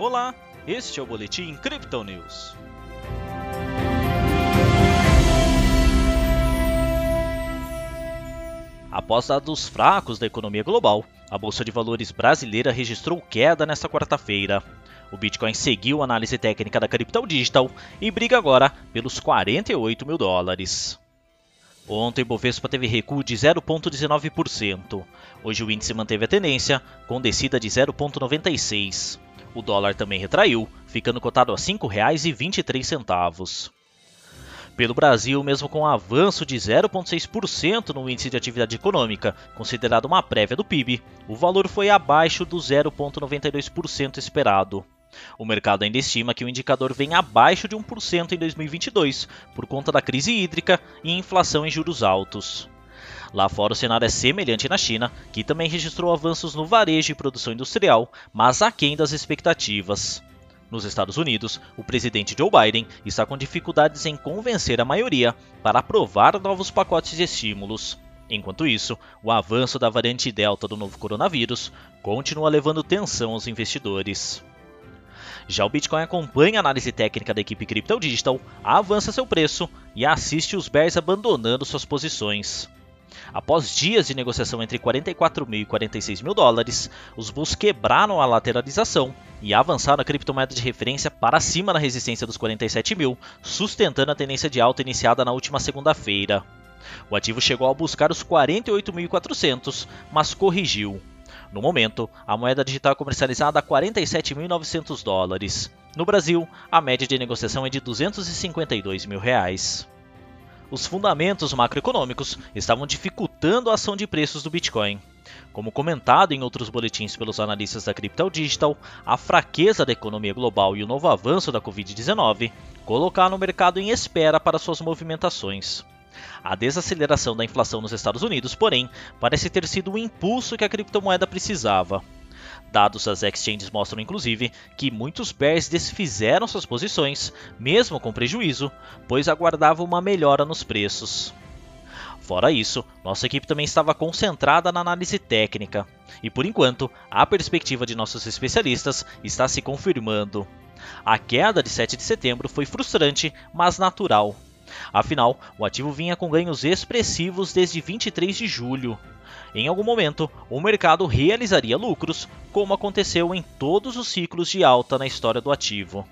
Olá, este é o Boletim Crypto News. Após dados fracos da economia global, a Bolsa de Valores brasileira registrou queda nesta quarta-feira. O Bitcoin seguiu a análise técnica da Crypto Digital e briga agora pelos 48 mil dólares. Ontem Bovespa teve recuo de 0,19%. Hoje o índice manteve a tendência, com descida de 0,96%. O dólar também retraiu, ficando cotado a R$ 5,23. Pelo Brasil, mesmo com um avanço de 0,6% no índice de atividade econômica, considerado uma prévia do PIB, o valor foi abaixo do 0,92% esperado. O mercado ainda estima que o indicador vem abaixo de 1% em 2022, por conta da crise hídrica e inflação em juros altos. Lá fora, o cenário é semelhante na China, que também registrou avanços no varejo e produção industrial, mas aquém das expectativas. Nos Estados Unidos, o presidente Joe Biden está com dificuldades em convencer a maioria para aprovar novos pacotes de estímulos. Enquanto isso, o avanço da variante Delta do novo coronavírus continua levando tensão aos investidores. Já o Bitcoin acompanha a análise técnica da equipe Crypto Digital, avança seu preço e assiste os bears abandonando suas posições. Após dias de negociação entre 44 mil e 46 mil dólares, os bulls quebraram a lateralização e avançaram a criptomoeda de referência para cima da resistência dos 47 mil, sustentando a tendência de alta iniciada na última segunda-feira. O ativo chegou a buscar os 48.400, mas corrigiu. No momento, a moeda digital é comercializada a 47.900 dólares. No Brasil, a média de negociação é de 252 mil reais. Os fundamentos macroeconômicos estavam dificultando a ação de preços do Bitcoin. Como comentado em outros boletins pelos analistas da Crypto Digital, a fraqueza da economia global e o novo avanço da Covid-19 colocaram o mercado em espera para suas movimentações. A desaceleração da inflação nos Estados Unidos, porém, parece ter sido o impulso que a criptomoeda precisava. Dados das exchanges mostram inclusive que muitos bears desfizeram suas posições, mesmo com prejuízo, pois aguardavam uma melhora nos preços. Fora isso, nossa equipe também estava concentrada na análise técnica, e por enquanto, a perspectiva de nossos especialistas está se confirmando. A queda de 7 de setembro foi frustrante, mas natural. Afinal, o ativo vinha com ganhos expressivos desde 23 de julho. Em algum momento, o mercado realizaria lucros, como aconteceu em todos os ciclos de alta na história do ativo.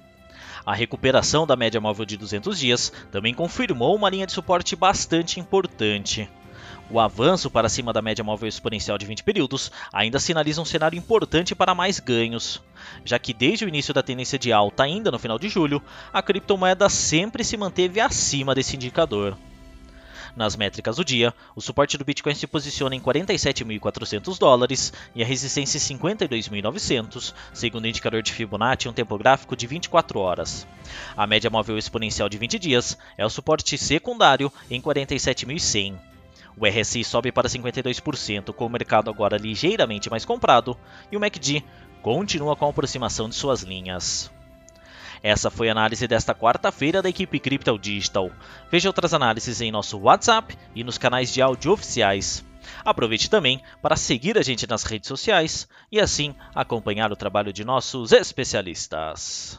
A recuperação da média móvel de 200 dias também confirmou uma linha de suporte bastante importante. O avanço para cima da média móvel exponencial de 20 períodos ainda sinaliza um cenário importante para mais ganhos, já que desde o início da tendência de alta, ainda no final de julho, a criptomoeda sempre se manteve acima desse indicador. Nas métricas do dia, o suporte do Bitcoin se posiciona em 47.400 dólares e a resistência em 52.900, segundo o indicador de Fibonacci em um tempo gráfico de 24 horas. A média móvel exponencial de 20 dias é o suporte secundário em 47.100. O RSI sobe para 52%, com o mercado agora ligeiramente mais comprado, e o MACD continua com a aproximação de suas linhas. Essa foi a análise desta quarta-feira da equipe Crypto Digital. Veja outras análises em nosso WhatsApp e nos canais de áudio oficiais. Aproveite também para seguir a gente nas redes sociais e assim acompanhar o trabalho de nossos especialistas.